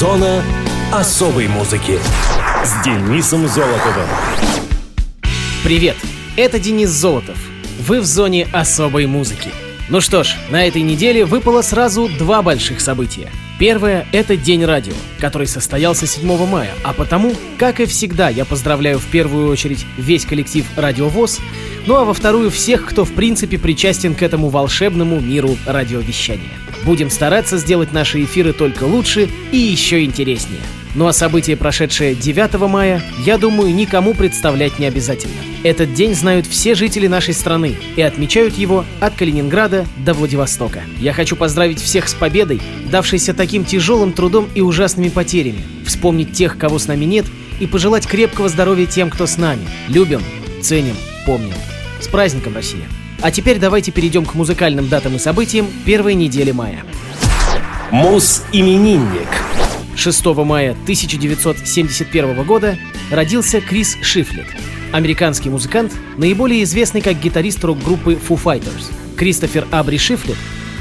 Зона особой музыки с Денисом Золотовым. Привет, это Денис Золотов. Вы в зоне особой музыки. Ну что ж, на этой неделе выпало сразу два больших события. Первое — это День радио, который состоялся 7 мая, а потому, как и всегда, я поздравляю в первую очередь весь коллектив «Радио ВОЗ», ну а во вторую всех, кто в принципе причастен к этому волшебному миру радиовещания. Будем стараться сделать наши эфиры только лучше и еще интереснее. Ну а событие, прошедшее 9 мая, я думаю, никому представлять не обязательно. Этот день знают все жители нашей страны и отмечают его от Калининграда до Владивостока. Я хочу поздравить всех с победой, давшейся таким тяжелым трудом и ужасными потерями, вспомнить тех, кого с нами нет, и пожелать крепкого здоровья тем, кто с нами. Любим, ценим, помним. С праздником, Россия! А теперь давайте перейдем к музыкальным датам и событиям первой недели мая. Мус-именинник. 6 мая 1971 года родился Крис Шифлет, американский музыкант, наиболее известный как гитарист рок-группы Foo Fighters. Кристофер Абри Шифлет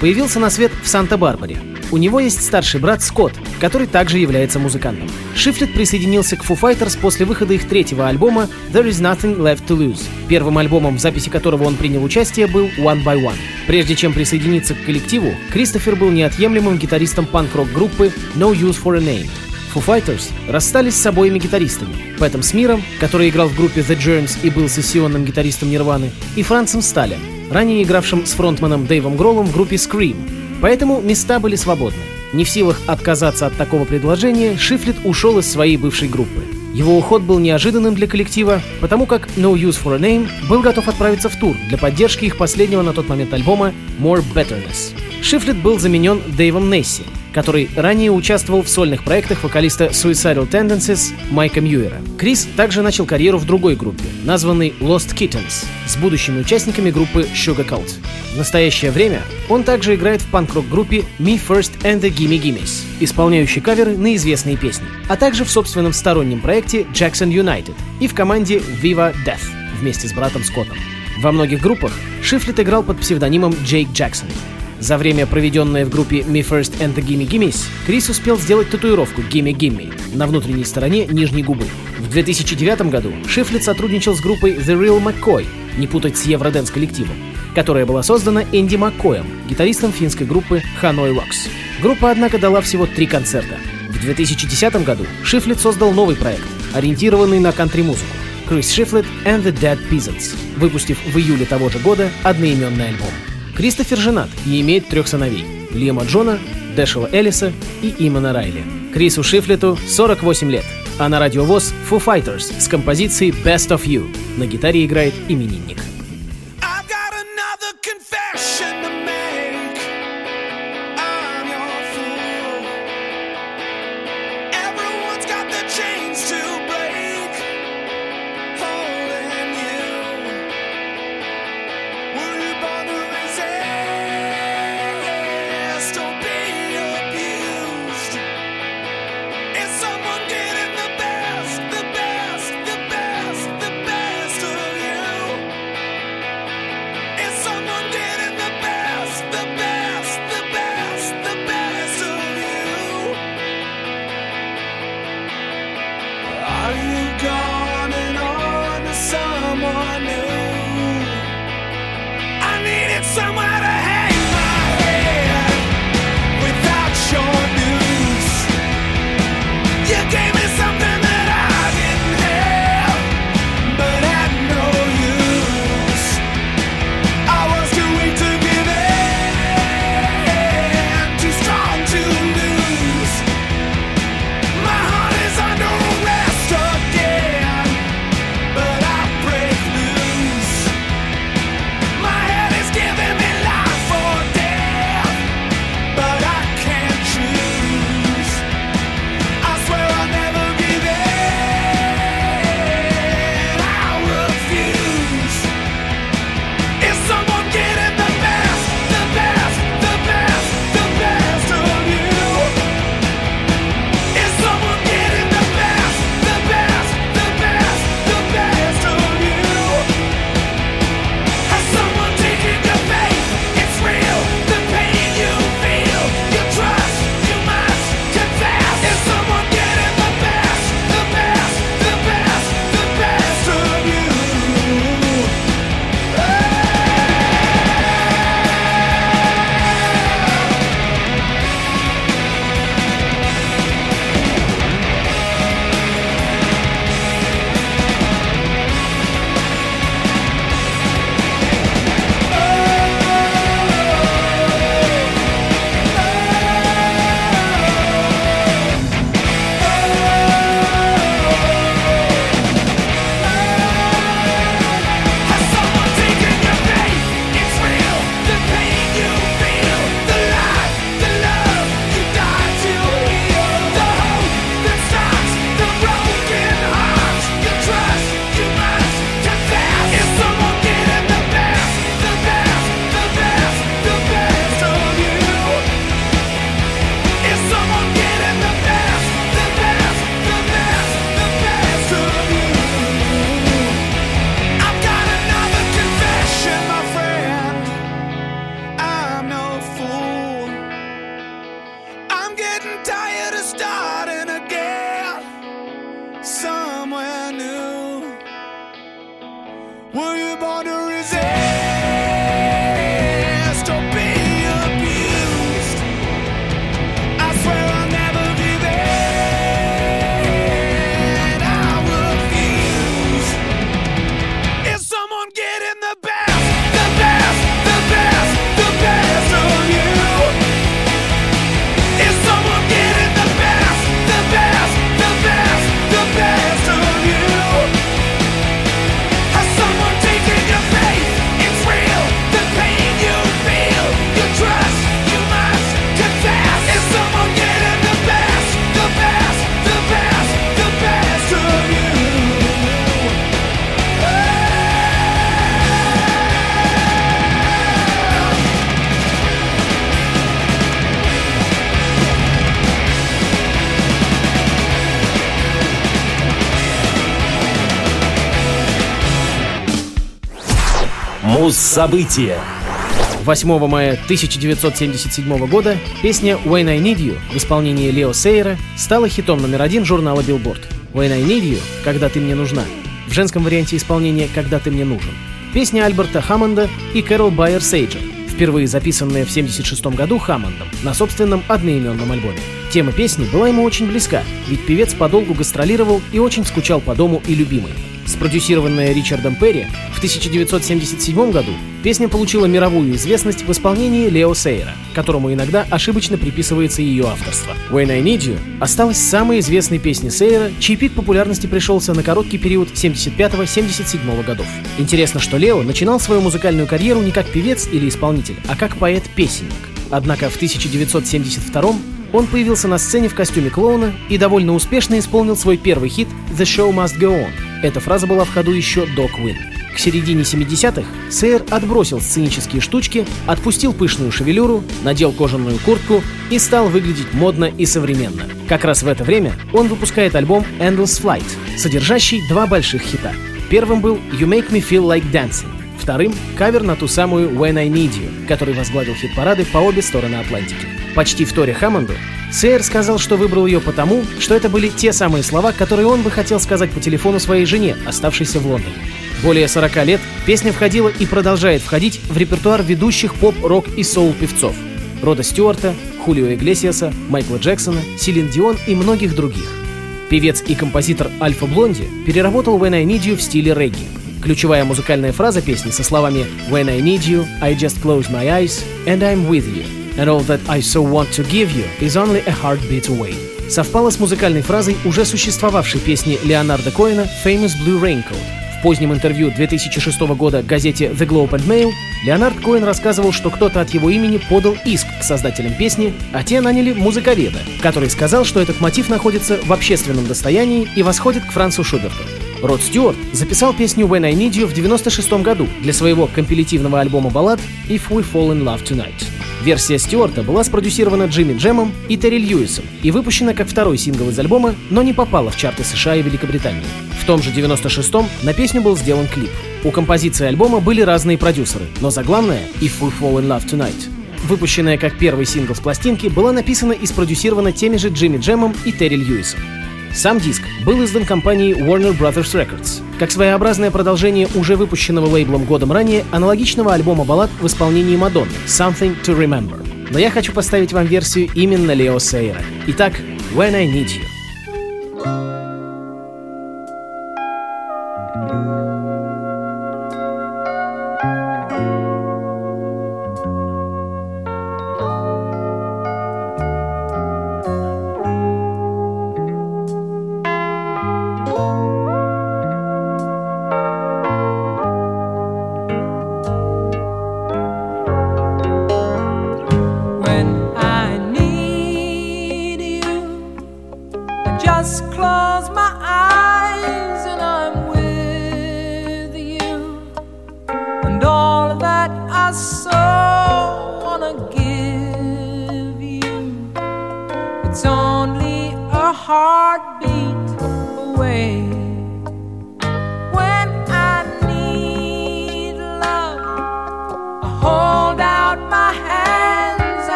появился на свет в Санта-Барбаре. У него есть старший брат Скотт, который также является музыкантом. Шифлет присоединился к Foo Fighters после выхода их третьего альбома There Is Nothing Left to Lose. Первым альбомом, в записи которого он принял участие, был One by One. Прежде чем присоединиться к коллективу, Кристофер был неотъемлемым гитаристом панк-рок группы No Use for a Name. Foo Fighters расстались с обоими гитаристами. Пэтом Смиром, который играл в группе The Germs и был сессионным гитаристом Нирваны, и Францем Сталем, ранее игравшим с фронтманом Дэйвом Гроллом в группе Scream. Поэтому места были свободны. Не в силах отказаться от такого предложения, Шифлет ушел из своей бывшей группы. Его уход был неожиданным для коллектива, потому как No Use for a Name был готов отправиться в тур для поддержки их последнего на тот момент альбома More Betterness. Шифлет был заменен Дэйвом Несси, который ранее участвовал в сольных проектах вокалиста Suicidal Tendencies Майка Мьюера. Крис также начал карьеру в другой группе, названной Lost Kittens, с будущими участниками группы Sugar Cult. В настоящее время он также играет в панк-рок-группе Me First and the Gimme Gimmes, исполняющей каверы на известные песни, а также в собственном стороннем проекте Jackson United и в команде Viva Death вместе с братом Скоттом. Во многих группах Шифлет играл под псевдонимом Джейк Джексон. За время, проведенное в группе Me First and the Gimme Gimmes, Крис успел сделать татуировку Gimme Gimme на внутренней стороне нижней губы. В 2009 году Шифлет сотрудничал с группой The Real McCoy, не путать с Евроденс коллективом, которая была создана Энди Маккоем, гитаристом финской группы Hanoi Rocks. Группа, однако, дала всего три концерта. В 2010 году Шифлет создал новый проект, ориентированный на кантри-музыку Крис Шифлет and the Dead Peasants, выпустив в июле того же года одноименный альбом. Кристофер женат и имеет трех сыновей – Лиама Джона, Дэшела Эллиса и Имана Райли. Крису Шифлету 48 лет, а на радиовоз Foo Fighters с композицией Best of You. На гитаре играет именинник. Муз-события 8 мая 1977 года песня «When I Need You» в исполнении Лео Сейера стала хитом номер один журнала Billboard. «When I Need You» — «Когда ты мне нужна» в женском варианте исполнения «Когда ты мне нужен». Песня Альберта Хаммонда и Кэрол Байер Сейджа, впервые записанная в 1976 году Хаммондом на собственном одноименном альбоме. Тема песни была ему очень близка, ведь певец подолгу гастролировал и очень скучал по дому и любимой. Спродюсированная Ричардом Перри в 1977 году, песня получила мировую известность в исполнении Лео Сейра, которому иногда ошибочно приписывается ее авторство. «When I Need You» осталась самой известной песней Сейра, чей пик популярности пришелся на короткий период 75-77 годов. Интересно, что Лео начинал свою музыкальную карьеру не как певец или исполнитель, а как поэт-песенник. Однако в 1972 он появился на сцене в костюме клоуна и довольно успешно исполнил свой первый хит «The Show Must Go On». Эта фраза была в ходу еще до Queen. К середине 70-х Сэр отбросил сценические штучки, отпустил пышную шевелюру, надел кожаную куртку и стал выглядеть модно и современно. Как раз в это время он выпускает альбом Endless Flight, содержащий два больших хита. Первым был You Make Me Feel Like Dancing, вторым — кавер на ту самую When I Need You, который возглавил хит-парады по обе стороны Атлантики. Почти в торе Хаммонду, Сейер сказал, что выбрал ее потому, что это были те самые слова, которые он бы хотел сказать по телефону своей жене, оставшейся в Лондоне. Более 40 лет песня входила и продолжает входить в репертуар ведущих поп, рок и соул-певцов Рода Стюарта, Хулио Иглесиаса, Майкла Джексона, Силин Дион и многих других. Певец и композитор Альфа Блонди переработал When I Need You в стиле регги. Ключевая музыкальная фраза песни со словами When I need you, I just close my eyes and I'm with you and all that I so want to give you is only a heartbeat away. Совпала с музыкальной фразой уже существовавшей песни Леонарда Коэна Famous Blue Raincoat. В позднем интервью 2006 года газете The Globe and Mail Леонард Коэн рассказывал, что кто-то от его имени подал иск к создателям песни, а те наняли музыковеда, который сказал, что этот мотив находится в общественном достоянии и восходит к Францу Шуберту. Род Стюарт записал песню When I Need You в 96 году для своего компилятивного альбома баллад If We Fall in Love Tonight. Версия Стюарта была спродюсирована Джимми Джемом и Терри Льюисом и выпущена как второй сингл из альбома, но не попала в чарты США и Великобритании. В том же 96-м на песню был сделан клип. У композиции альбома были разные продюсеры, но заглавная «If We Fall In Love Tonight» выпущенная как первый сингл с пластинки, была написана и спродюсирована теми же Джимми Джемом и Терри Льюисом. Сам диск был издан компанией Warner Brothers Records, как своеобразное продолжение уже выпущенного лейблом годом ранее аналогичного альбома баллад в исполнении Мадонны «Something to Remember». Но я хочу поставить вам версию именно Лео Сейра. Итак, «When I Need You».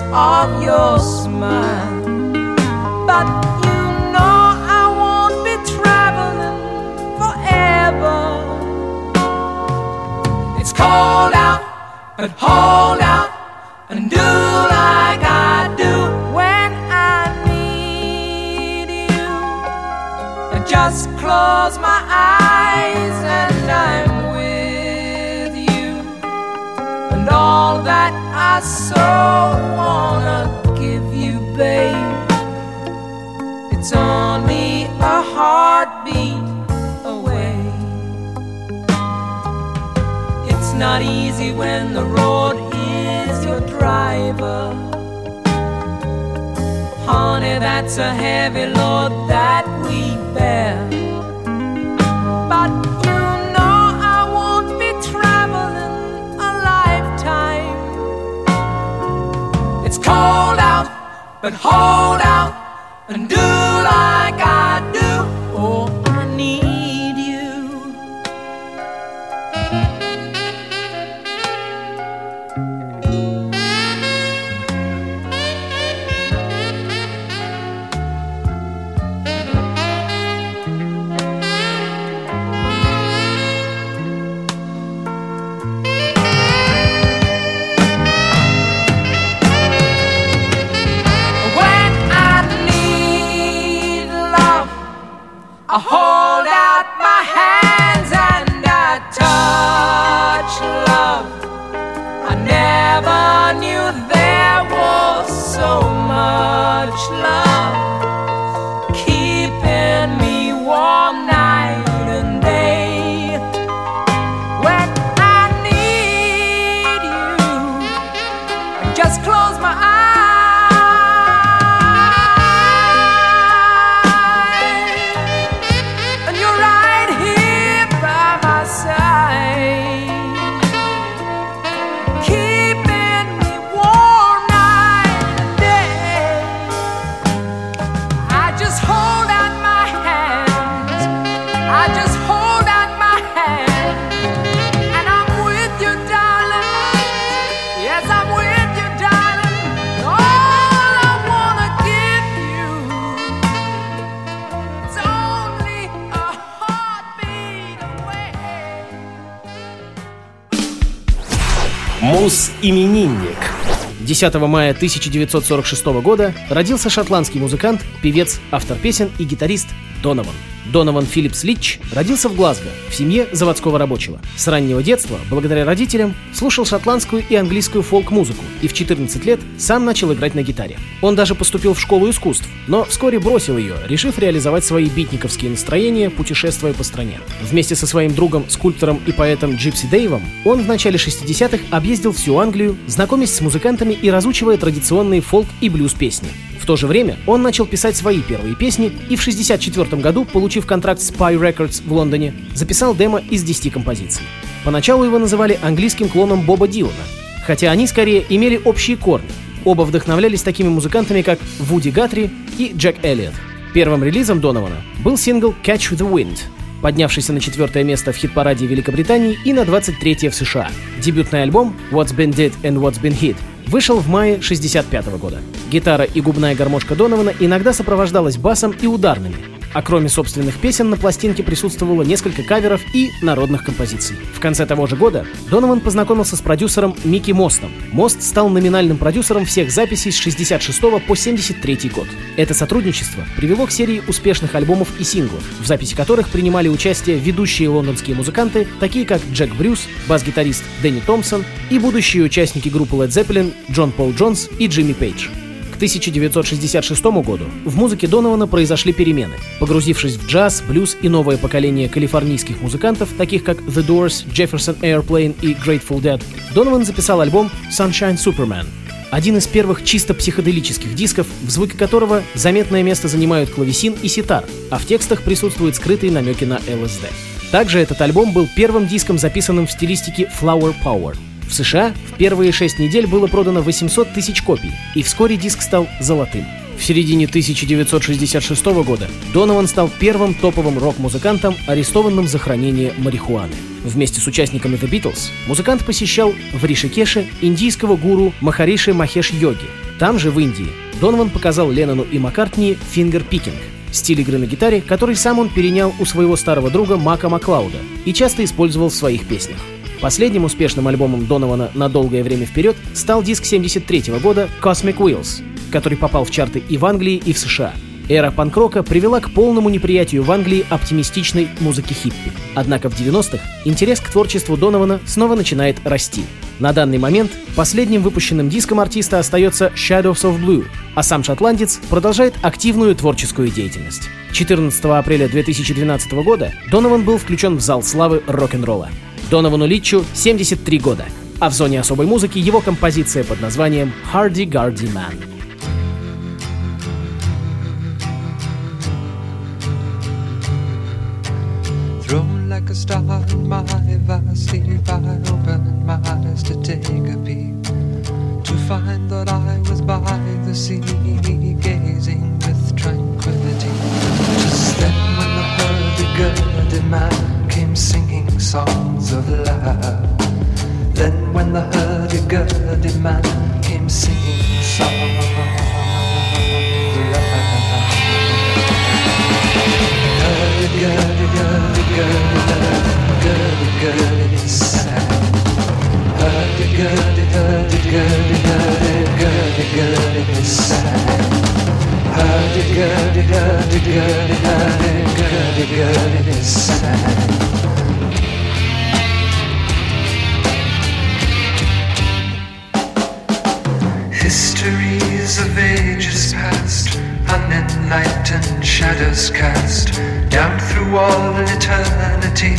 Of your smile. But you know I won't be traveling forever. It's cold out, but hold out and do like I do when I need you. I just close my that's a heavy load but hold out Мус-именинник. 10 мая 1946 года родился шотландский музыкант, певец, автор песен и гитарист Донован. Донован Филлипс Литч родился в Глазго, в семье заводского рабочего. С раннего детства, благодаря родителям, слушал шотландскую и английскую фолк-музыку и в 14 лет сам начал играть на гитаре. Он даже поступил в школу искусств, но вскоре бросил ее, решив реализовать свои битниковские настроения, путешествуя по стране. Вместе со своим другом, скульптором и поэтом Джипси Дэйвом он в начале 60-х объездил всю Англию, знакомясь с музыкантами и разучивая традиционные фолк и блюз-песни. В то же время он начал писать свои первые песни и в 1964 году, получив контракт с Spy Records в Лондоне, записал демо из 10 композиций. Поначалу его называли английским клоном Боба Дилана, хотя они скорее имели общие корни. Оба вдохновлялись такими музыкантами, как Вуди Гатри и Джек Эллиот. Первым релизом Донована был сингл «Catch the Wind», поднявшийся на четвертое место в хит-параде Великобритании и на 23 в США. Дебютный альбом «What's Been Did and What's Been Hit» вышел в мае 65 года. Гитара и губная гармошка Донована иногда сопровождалась басом и ударными, а кроме собственных песен на пластинке присутствовало несколько каверов и народных композиций. В конце того же года Донован познакомился с продюсером Микки Мостом. Мост стал номинальным продюсером всех записей с 66 по 73 год. Это сотрудничество привело к серии успешных альбомов и синглов, в записи которых принимали участие ведущие лондонские музыканты, такие как Джек Брюс, бас-гитарист Дэнни Томпсон и будущие участники группы Led Zeppelin Джон Пол Джонс и Джимми Пейдж. К 1966 году в музыке Донована произошли перемены. Погрузившись в джаз, блюз и новое поколение калифорнийских музыкантов, таких как The Doors, Jefferson Airplane и Grateful Dead, Донован записал альбом Sunshine Superman, один из первых чисто психоделических дисков, в звуке которого заметное место занимают клавесин и ситар, а в текстах присутствуют скрытые намеки на ЛСД. Также этот альбом был первым диском, записанным в стилистике Flower Power. В США в первые шесть недель было продано 800 тысяч копий, и вскоре диск стал золотым. В середине 1966 года Донован стал первым топовым рок-музыкантом, арестованным за хранение марихуаны. Вместе с участниками The Beatles музыкант посещал в Ришикеше индийского гуру Махариши Махеш Йоги. Там же, в Индии, Донован показал Леннону и Маккартни фингер-пикинг – стиль игры на гитаре, который сам он перенял у своего старого друга Мака Маклауда и часто использовал в своих песнях. Последним успешным альбомом Донована на долгое время вперед стал диск 73 года Cosmic Wheels, который попал в чарты и в Англии, и в США. Эра панк-рока привела к полному неприятию в Англии оптимистичной музыки хиппи. Однако в 90-х интерес к творчеству Донована снова начинает расти. На данный момент последним выпущенным диском артиста остается Shadows of Blue, а сам шотландец продолжает активную творческую деятельность. 14 апреля 2012 года Донован был включен в зал славы рок-н-ролла. Доновану Литчу 73 года, а в зоне особой музыки его композиция под названием «Hardy Gardy Man». Thrown like a star in my vast Hurdy-gurdy, hurdy-gurdy, hurdy-gurdy, sad. Histories of ages past, unenlightened shadows cast down through all eternity,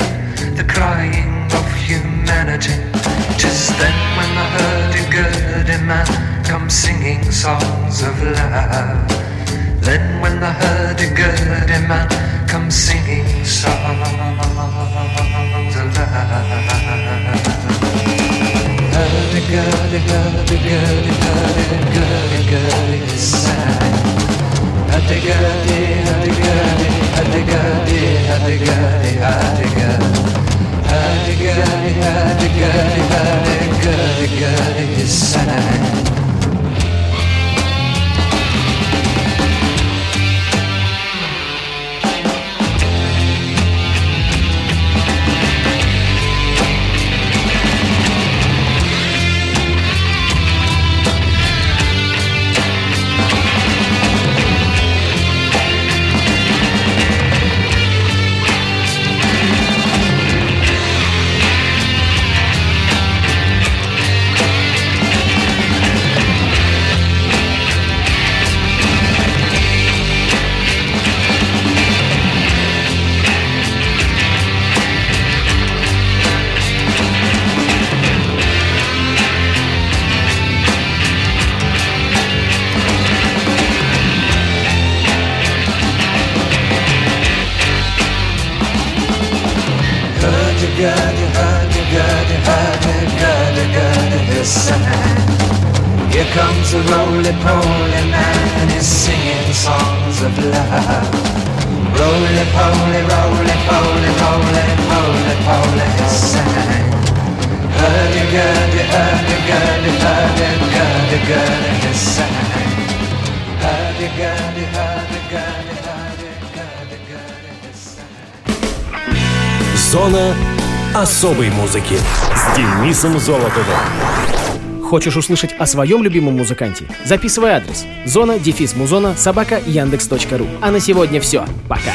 the crying of humanity. Tis then when the hurdy-gurdy man comes singing songs of love. Then when the hurdy-gurdy man comes singing songs of love. Hurdy-gurdy, hurdy-gurdy, hurdy-gurdy-gurdy, sad. Hurdy-gurdy, hurdy-gurdy, hurdy-gurdy, hurdy-gurdy, hurdy-gurdy. Hurdy-gurdy, hurdy-gurdy, hurdy-gurdy-gurdy, sad. Hurdy-gurdy, singing songs of love. Roly-poly, roly-poly, roly-poly, poly, sad. Hurdy-gurdy, hurdy-gurdy, hurdy-gurdy-gurdy, sad. Hurdy-gurdy, hurdy-gurdy, hurdy-gurdy-gurdy, sad. Зона особой музыки с Денисом Золотовым. Хочешь услышать о своем любимом музыканте? Записывай адрес. Зона, дефис, музона, собака, яндекс.ру. А на сегодня все. Пока.